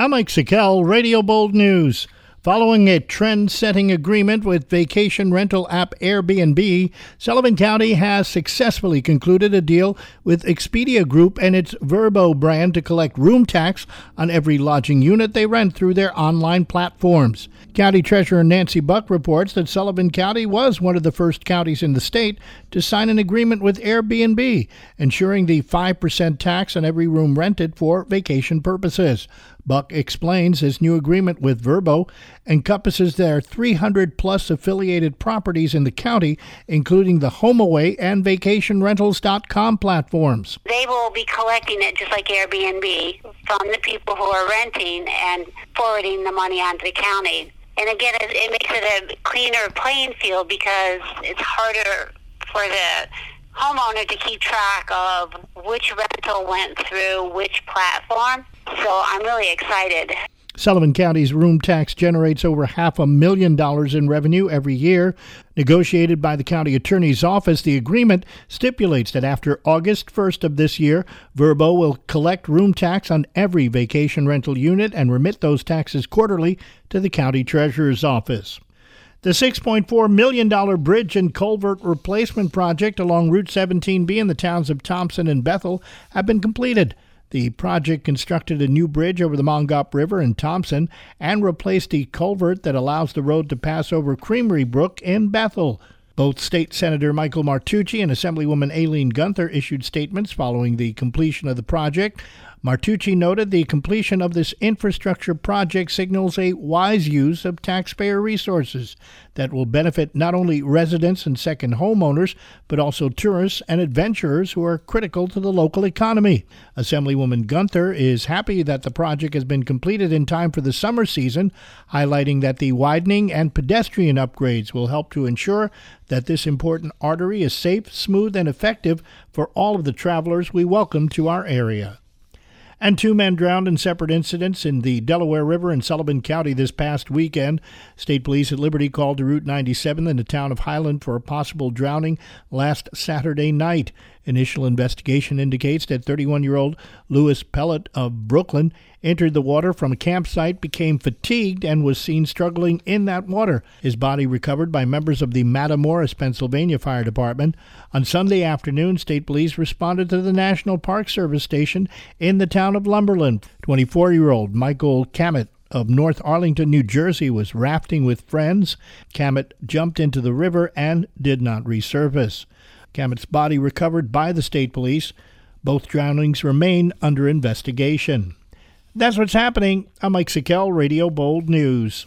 I'm Mike Sikel, Radio Bold News. Following a trend setting agreement with vacation rental app Airbnb, Sullivan County has successfully concluded a deal with Expedia Group and its Vrbo brand to collect room tax on every lodging unit they rent through their online platforms. County Treasurer Nancy Buck reports that Sullivan County was one of the first counties in the state to sign an agreement with Airbnb, ensuring the 5% tax on every room rented for vacation purposes. Buck explains his new agreement with Vrbo encompasses their 300 plus affiliated properties in the county, including the HomeAway and VacationRentals.com platforms. They will be collecting it just like Airbnb from the people who are renting and forwarding the money onto the county. And again, it, it makes it a cleaner playing field because it's harder for the homeowner to keep track of which rental went through which platform. So I'm really excited. Sullivan County's room tax generates over half a million dollars in revenue every year. Negotiated by the county attorney's office, the agreement stipulates that after August 1st of this year, Vrbo will collect room tax on every vacation rental unit and remit those taxes quarterly to the county treasurer's office. The $6.4 million bridge and culvert replacement project along Route 17B in the towns of Thompson and Bethel have been completed. The project constructed a new bridge over the Mongaup River in Thompson and replaced the culvert that allows the road to pass over Creamery Brook in Bethel. Both State Senator Michael Martucci and Assemblywoman Aileen Gunther issued statements following the completion of the project. Martucci noted the completion of this infrastructure project signals a wise use of taxpayer resources that will benefit not only residents and second homeowners, but also tourists and adventurers who are critical to the local economy. Assemblywoman Gunther is happy that the project has been completed in time for the summer season, highlighting that the widening and pedestrian upgrades will help to ensure that this important artery is safe, smooth, and effective for all of the travelers we welcome to our area and two men drowned in separate incidents in the Delaware River in Sullivan County this past weekend. State police at Liberty called to Route 97 in the town of Highland for a possible drowning last Saturday night. Initial investigation indicates that 31 year old Lewis Pellet of Brooklyn entered the water from a campsite, became fatigued, and was seen struggling in that water. His body recovered by members of the Matamoras, Pennsylvania Fire Department. On Sunday afternoon, state police responded to the National Park Service station in the town of Lumberland. 24 year old Michael Cammett of North Arlington, New Jersey, was rafting with friends. Cammett jumped into the river and did not resurface. Cammett's body recovered by the state police. Both drownings remain under investigation. That's what's happening. I'm Mike Sikel, Radio Bold News.